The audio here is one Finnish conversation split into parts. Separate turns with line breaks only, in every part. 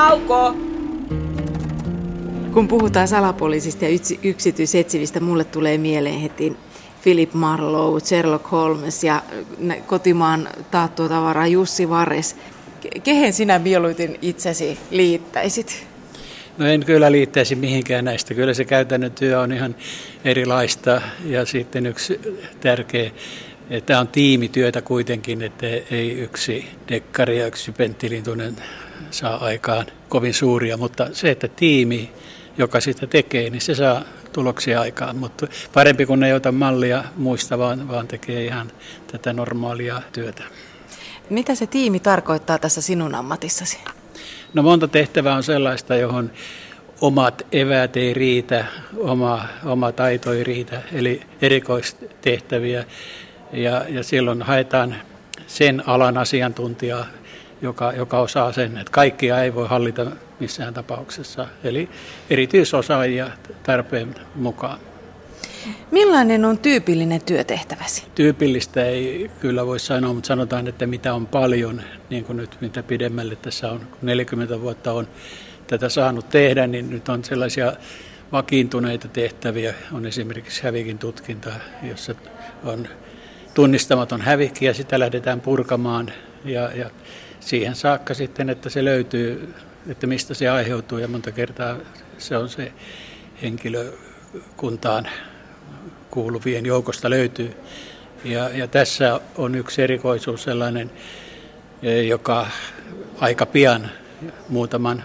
Nauko!
Kun puhutaan salapoliisista ja yksityisetsivistä, mulle tulee mieleen heti Philip Marlowe, Sherlock Holmes ja kotimaan taattua tavaraa Jussi Vares. Kehen sinä mieluiten itsesi liittäisit?
No en kyllä liittäisi mihinkään näistä. Kyllä se käytännön työ on ihan erilaista. Ja sitten yksi tärkeä, tämä on tiimityötä kuitenkin, että ei yksi dekkari ja yksi penttilintunen saa aikaan kovin suuria, mutta se, että tiimi, joka sitä tekee, niin se saa tuloksia aikaan, mutta parempi kun ei ota mallia muista, vaan, vaan tekee ihan tätä normaalia työtä.
Mitä se tiimi tarkoittaa tässä sinun ammatissasi?
No monta tehtävää on sellaista, johon omat eväät ei riitä, oma, oma taito ei riitä, eli erikoistehtäviä. Ja, ja silloin haetaan sen alan asiantuntijaa, joka, joka osaa sen, että kaikkia ei voi hallita missään tapauksessa. Eli erityisosaajia tarpeen mukaan.
Millainen on tyypillinen työtehtäväsi?
Tyypillistä ei kyllä voi sanoa, mutta sanotaan, että mitä on paljon, niin kuin nyt mitä pidemmälle tässä on, 40 vuotta on tätä saanut tehdä, niin nyt on sellaisia vakiintuneita tehtäviä. On esimerkiksi hävikin tutkinta, jossa on tunnistamaton hävikki ja sitä lähdetään purkamaan ja, ja siihen saakka sitten, että se löytyy, että mistä se aiheutuu ja monta kertaa se on se henkilökuntaan kuuluvien joukosta löytyy. Ja, ja tässä on yksi erikoisuus sellainen, e, joka aika pian muutaman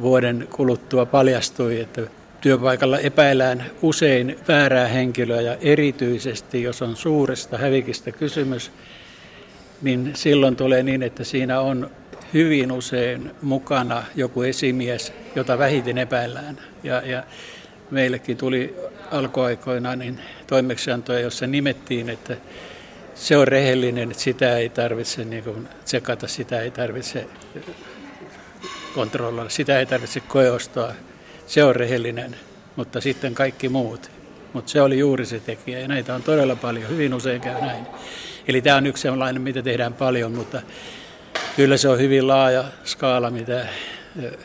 vuoden kuluttua paljastui, että työpaikalla epäillään usein väärää henkilöä ja erityisesti jos on suuresta hävikistä kysymys, niin silloin tulee niin, että siinä on hyvin usein mukana joku esimies, jota vähiten epäillään. Ja, ja meillekin tuli alkuaikoina niin toimeksiantoja, jossa nimettiin, että se on rehellinen, että sitä ei tarvitse niin kuin tsekata, sitä ei tarvitse kontrolloida, sitä ei tarvitse koeostaa. Se on rehellinen, mutta sitten kaikki muut. Mutta se oli juuri se tekijä ja näitä on todella paljon, hyvin usein käy näin. Eli tämä on yksi sellainen, mitä tehdään paljon, mutta kyllä se on hyvin laaja skaala, mitä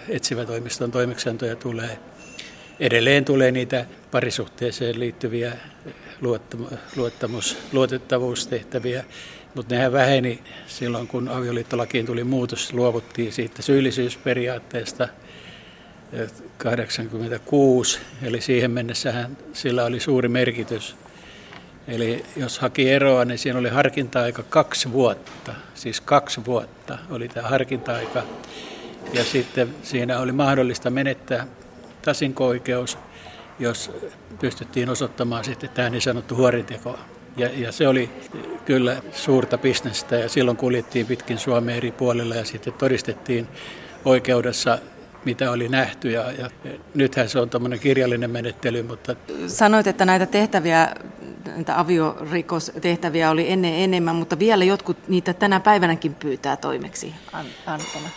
etsivätoimiston toimeksiantoja tulee. Edelleen tulee niitä parisuhteeseen liittyviä luottamus, luotettavuustehtäviä, mutta nehän väheni silloin, kun avioliittolakiin tuli muutos, luovuttiin siitä syyllisyysperiaatteesta 86, eli siihen mennessähän sillä oli suuri merkitys. Eli jos haki eroa, niin siinä oli harkinta-aika kaksi vuotta, siis kaksi vuotta oli tämä harkinta-aika. Ja sitten siinä oli mahdollista menettää tasinko-oikeus, jos pystyttiin osoittamaan sitten tämä niin sanottu huorinteko. Ja, ja se oli kyllä suurta bisnestä ja silloin kuljettiin pitkin Suomea eri puolilla ja sitten todistettiin oikeudessa mitä oli nähty ja, ja nythän se on tuommoinen kirjallinen menettely. Mutta...
Sanoit, että näitä tehtäviä, näitä aviorikostehtäviä oli ennen enemmän, mutta vielä jotkut niitä tänä päivänäkin pyytää toimeksi antona.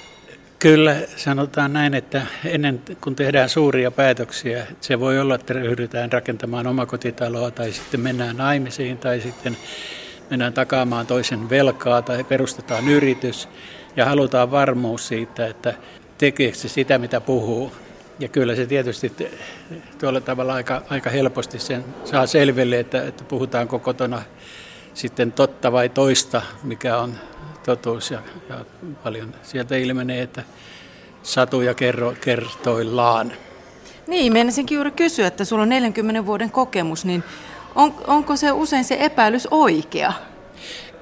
Kyllä, sanotaan näin, että ennen kuin tehdään suuria päätöksiä, se voi olla, että ryhdytään rakentamaan omakotitaloa tai sitten mennään naimisiin tai sitten mennään takaamaan toisen velkaa tai perustetaan yritys ja halutaan varmuus siitä, että tekeekö se sitä, mitä puhuu. Ja kyllä se tietysti tuolla tavalla aika, aika helposti sen saa selville, että, että puhutaanko kotona sitten totta vai toista, mikä on totuus ja, ja paljon sieltä ilmenee, että satuja kerro, kertoillaan.
Niin, menisinkin juuri kysyä, että sulla on 40 vuoden kokemus, niin on, onko se usein se epäilys oikea?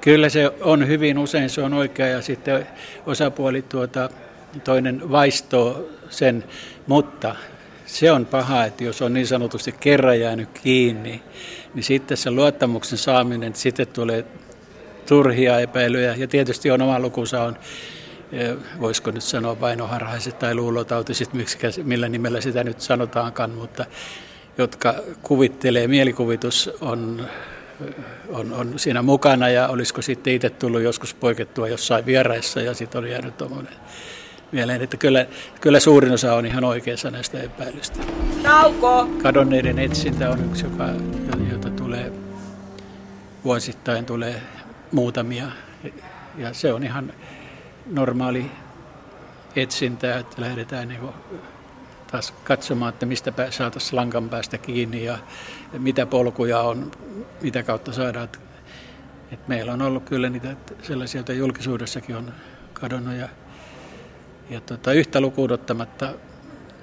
Kyllä se on hyvin usein se on oikea ja sitten osapuoli tuota, toinen vaistoo sen, mutta se on paha, että jos on niin sanotusti kerran jäänyt kiinni, niin sitten se luottamuksen saaminen, sitten tulee turhia epäilyjä. Ja tietysti on oma lukunsa on, voisiko nyt sanoa vainoharhaiset tai luulotautiset, millä nimellä sitä nyt sanotaankaan, mutta jotka kuvittelee, mielikuvitus on, on, on siinä mukana ja olisiko sitten itse tullut joskus poikettua jossain vieraissa ja sitten on jäänyt tuommoinen mieleen, että kyllä, kyllä suurin osa on ihan oikeassa näistä epäilystä.
Nauko!
Kadonneiden etsintä on yksi, joka, jota tulee vuosittain tulee muutamia. Ja se on ihan normaali etsintää, että lähdetään niin kuin taas katsomaan, että mistä saataisiin lankan päästä kiinni ja mitä polkuja on, mitä kautta saadaan. Et meillä on ollut kyllä niitä sellaisia, joita julkisuudessakin on kadonnut ja, ja tota, yhtä lukuudottamatta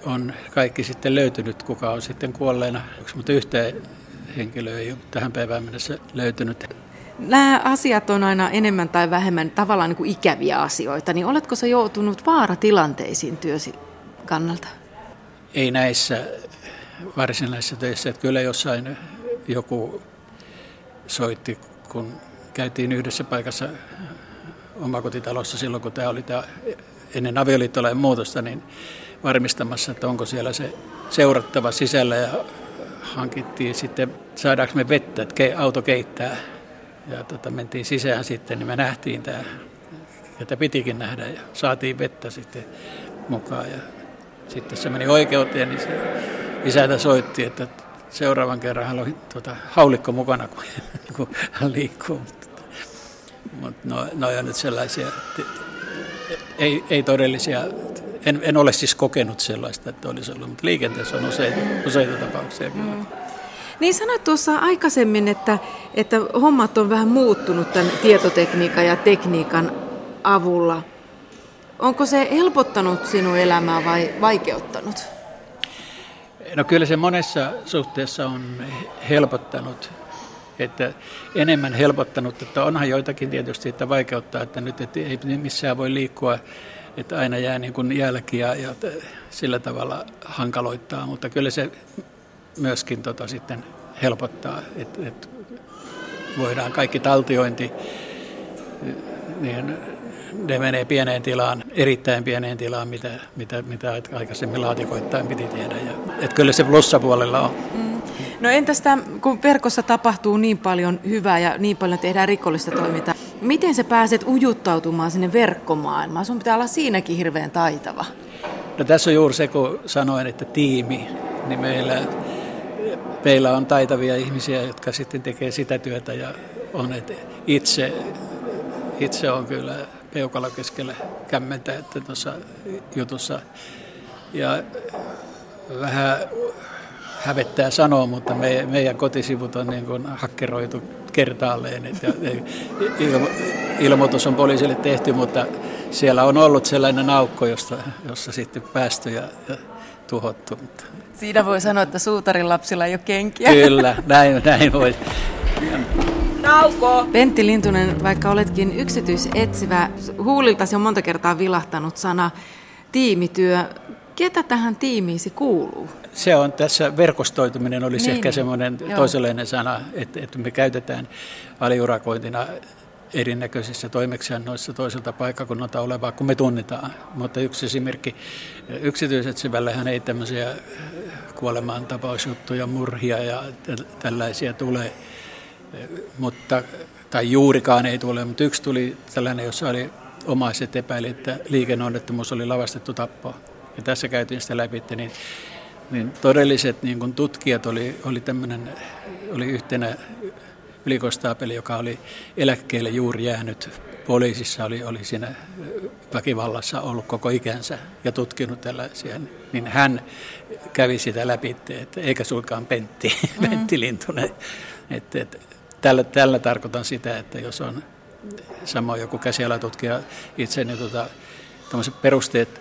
on kaikki sitten löytynyt, kuka on sitten kuolleena, mutta yhtä henkilöä ei ole tähän päivään mennessä löytynyt.
Nämä asiat on aina enemmän tai vähemmän tavallaan niin kuin ikäviä asioita, niin oletko se joutunut vaaratilanteisiin työsi kannalta?
Ei näissä varsinaisissa töissä, että kyllä jossain joku soitti, kun käytiin yhdessä paikassa omakotitalossa silloin, kun tämä oli tämä ennen avioliittolain muutosta, niin varmistamassa, että onko siellä se seurattava sisällä ja hankittiin sitten, saadaanko me vettä, että auto keittää. Ja tota, mentiin sisään sitten, niin me nähtiin tämä, että pitikin nähdä ja saatiin vettä sitten mukaan. Ja sitten se meni oikeuteen, niin se isäntä soitti, että seuraavan kerran hän oli tuota, haulikko mukana, kun, kun hän liikkuu. Mutta, mutta no, no on nyt sellaisia, ei, ei todellisia en, en ole siis kokenut sellaista, että olisi ollut, mutta liikenteessä on useita, useita tapauksia. Mm.
Niin sanoit tuossa aikaisemmin, että, että hommat on vähän muuttunut tämän tietotekniikan ja tekniikan avulla. Onko se helpottanut sinun elämää vai vaikeuttanut?
No kyllä se monessa suhteessa on helpottanut, että enemmän helpottanut, että onhan joitakin tietysti, että vaikeuttaa, että nyt että ei missään voi liikkua että aina jää niin kuin jälki ja, ja sillä tavalla hankaloittaa, mutta kyllä se myöskin tota sitten helpottaa, että, että voidaan kaikki taltiointi, niin ne menee pieneen tilaan, erittäin pieneen tilaan, mitä, mitä, mitä aikaisemmin laatikoittain piti tehdä. Ja, että kyllä se plussapuolella on. Mm.
No entäs tämän, kun verkossa tapahtuu niin paljon hyvää ja niin paljon tehdään rikollista toimintaa, Miten sä pääset ujuttautumaan sinne verkkomaailmaan? Sun pitää olla siinäkin hirveän taitava.
No tässä on juuri se, kun sanoin, että tiimi, niin meillä, meillä on taitavia ihmisiä, jotka sitten tekee sitä työtä ja on, että itse, itse on kyllä peukalo keskellä kämmentä, että tuossa jutussa. Ja vähän hävettää sanoa, mutta me, meidän kotisivut on niin kuin hakkeroitu kertaalleen. Et, ja, ilmo, ilmoitus on poliisille tehty, mutta siellä on ollut sellainen aukko, josta, jossa sitten päästy ja, ja tuhottu.
Siinä voi sanoa, että suutarin lapsilla ei ole kenkiä.
Kyllä, näin, näin voi.
Nauko! Pentti Lintunen, vaikka oletkin yksityisetsivä, huuliltasi on monta kertaa vilahtanut sana tiimityö. Ketä tähän tiimiisi kuuluu?
Se on tässä, verkostoituminen olisi niin, ehkä niin. semmoinen toisenlainen sana, että, että me käytetään aliurakointina erinäköisissä toimeksiannoissa toiselta paikkakunnalta olevaa, kun me tunnetaan. Mutta yksi esimerkki, yksityiset syvällähän ei tämmöisiä kuolemaan tapausjuttuja, murhia ja tällaisia tule, mutta, tai juurikaan ei tule, mutta yksi tuli tällainen, jossa oli omaiset epäili, että liikenneonnettomuus oli lavastettu tappoa. Ja tässä käytiin sitä läpi, niin niin todelliset niin kuin tutkijat oli, oli tämmöinen, oli yhtenä ylikostaapeli, joka oli eläkkeelle juuri jäänyt poliisissa, oli, oli siinä väkivallassa ollut koko ikänsä ja tutkinut tällaisia, niin hän kävi sitä läpi, että eikä suinkaan Pentti, mm-hmm. Pentti Lintunen. Että, että, tällä, tällä tarkoitan sitä, että jos on samoin joku käsialatutkija itse, niin tota, perusteet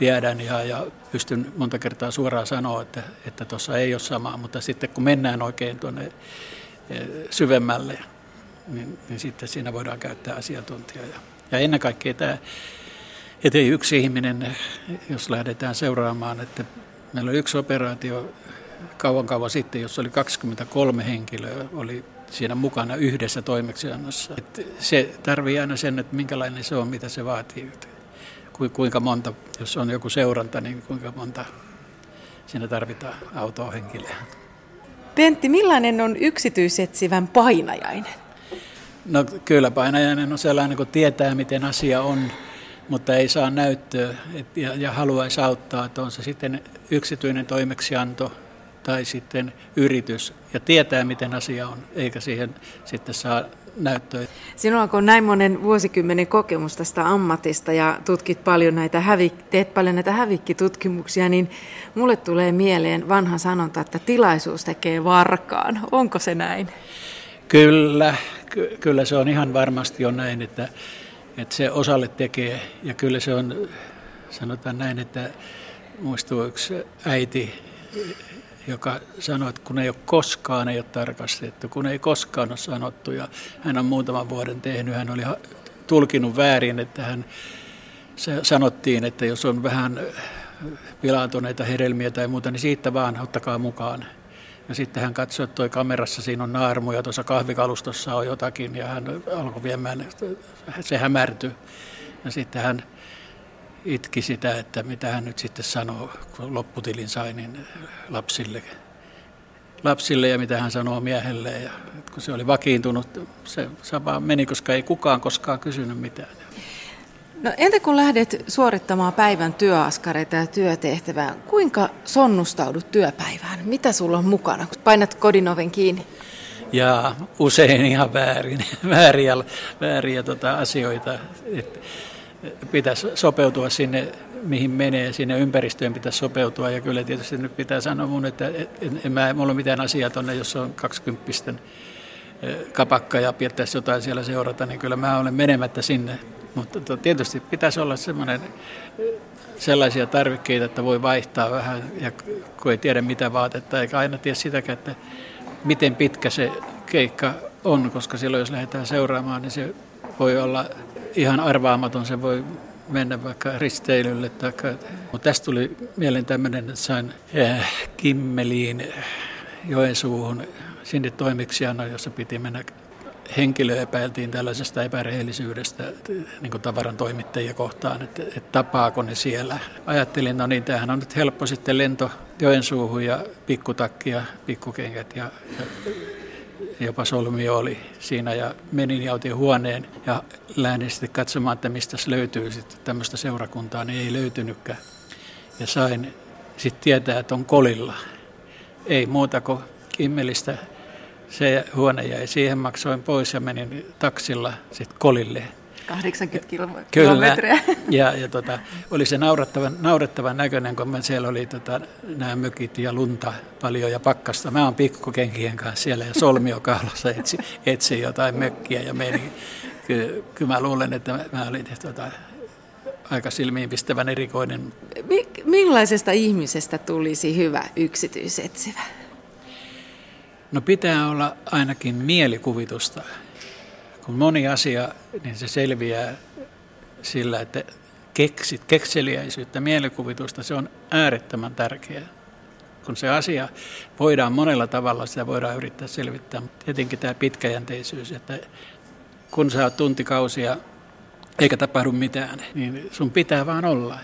tiedän ja, ja pystyn monta kertaa suoraan sanoa, että että tuossa ei ole samaa, mutta sitten kun mennään oikein tuonne e, syvemmälle, niin, niin sitten siinä voidaan käyttää asiantuntijaa. Ja, ja ennen kaikkea tämä, että ei yksi ihminen, jos lähdetään seuraamaan, että meillä oli yksi operaatio kauan kauan sitten, jossa oli 23 henkilöä, oli siinä mukana yhdessä toimeksiannossa. Se tarvii aina sen, että minkälainen se on, mitä se vaatii kuinka monta, jos on joku seuranta, niin kuinka monta siinä tarvitaan autoa henkilöä.
Pentti, millainen on yksityisetsivän painajainen?
No kyllä painajainen on sellainen, kun tietää, miten asia on, mutta ei saa näyttöä et, ja, ja haluaisi auttaa, että on se sitten yksityinen toimeksianto tai sitten yritys ja tietää, miten asia on, eikä siihen sitten saa näyttöä.
Sinulla on näin monen vuosikymmenen kokemus tästä ammatista ja tutkit paljon näitä hävik- teet paljon näitä hävikkitutkimuksia, niin mulle tulee mieleen vanha sanonta, että tilaisuus tekee varkaan. Onko se näin?
Kyllä, ky- kyllä se on ihan varmasti on näin, että, että se osalle tekee ja kyllä se on, sanotaan näin, että muistuu yksi äiti, joka sanoi, että kun ei ole koskaan ei ole tarkastettu, kun ei koskaan ole sanottu ja hän on muutaman vuoden tehnyt, hän oli tulkinut väärin, että hän se sanottiin, että jos on vähän pilaantuneita hedelmiä tai muuta, niin siitä vaan ottakaa mukaan. Ja sitten hän katsoi, että toi kamerassa siinä on naarmu ja tuossa kahvikalustossa on jotakin ja hän alkoi viemään, se hämärtyi. Ja sitten hän itki sitä, että mitä hän nyt sitten sanoo, kun lopputilin sai niin lapsille, lapsille ja mitä hän sanoo miehelle. Ja kun se oli vakiintunut, se, se vaan meni, koska ei kukaan koskaan kysynyt mitään.
No entä kun lähdet suorittamaan päivän työaskareita ja työtehtävää, kuinka sonnustaudut työpäivään? Mitä sulla on mukana, kun painat kodinoven kiinni?
Ja usein ihan väärin, vääriä, vääriä tota asioita. Et pitäisi sopeutua sinne, mihin menee, sinne ympäristöön pitäisi sopeutua. Ja kyllä tietysti nyt pitää sanoa mun, että en, en mä, mulla ole mitään asiaa tuonne, jos on 20 kapakka ja pitäisi jotain siellä seurata, niin kyllä mä olen menemättä sinne. Mutta tietysti pitäisi olla semmoinen sellaisia tarvikkeita, että voi vaihtaa vähän, ja kun ei tiedä mitä vaatetta, eikä aina tiedä sitäkään, että miten pitkä se keikka on, koska silloin jos lähdetään seuraamaan, niin se voi olla ihan arvaamaton, se voi mennä vaikka risteilylle. Taikka. Mutta tästä tuli mieleen tämmöinen, että sain äh, Kimmeliin Joensuuhun sinne toimiksiana, jossa piti mennä henkilö epäiltiin tällaisesta epärehellisyydestä niin kuin tavaran toimittajia kohtaan, että, että tapaako ne siellä. Ajattelin, no niin, tämähän on nyt helppo sitten lento Joensuuhun ja pikkutakki ja pikkukengät ja, ja jopa solmi oli siinä ja menin ja otin huoneen ja lähdin sitten katsomaan, että mistä löytyy sitten tämmöistä seurakuntaa, niin ei löytynytkään. Ja sain sitten tietää, että on kolilla. Ei muuta kuin Kimmelistä se huone jäi. Siihen maksoin pois ja menin taksilla sitten kolille
80 kilometriä.
Ja, ja tota, oli se naurettavan, naurettavan näköinen, kun siellä oli tota, nämä mökit ja lunta paljon ja pakkasta. Mä oon pikkukenkien kanssa siellä ja solmiokaulassa etsi, etsi jotain mökkiä ja meni. Ky, kyllä mä luulen, että mä olin tota, aika silmiinpistävän erikoinen.
Millaisesta ihmisestä tulisi hyvä yksityisetsivä?
No pitää olla ainakin mielikuvitusta kun moni asia, niin se selviää sillä, että keksit, kekseliäisyyttä, mielikuvitusta, se on äärettömän tärkeää. Kun se asia voidaan monella tavalla, sitä voidaan yrittää selvittää. Tietenkin tämä pitkäjänteisyys, että kun sä oot tuntikausia eikä tapahdu mitään, niin sun pitää vaan olla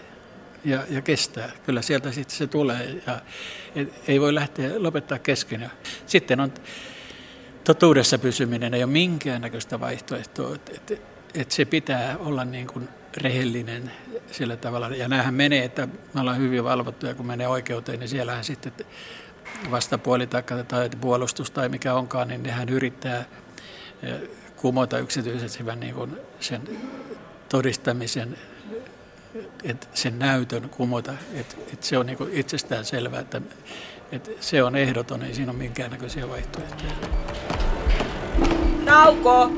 ja, ja kestää. Kyllä sieltä sitten se tulee ja ei voi lähteä lopettaa kesken. Sitten on totuudessa pysyminen ei ole minkäännäköistä vaihtoehtoa. Että et, et se pitää olla niin kuin rehellinen sillä tavalla. Ja näähän menee, että me ollaan hyvin valvottuja, kun menee oikeuteen, niin siellähän sitten vastapuoli tai, tai puolustus tai mikä onkaan, niin nehän yrittää eh, kumota yksityiset hyvän niin kuin sen todistamisen, että sen näytön kumota. Että, että se on niin kuin itsestään selvää, että, et se on ehdoton, ei siinä ole minkäännäköisiä vaihtoehtoja.
Nauko!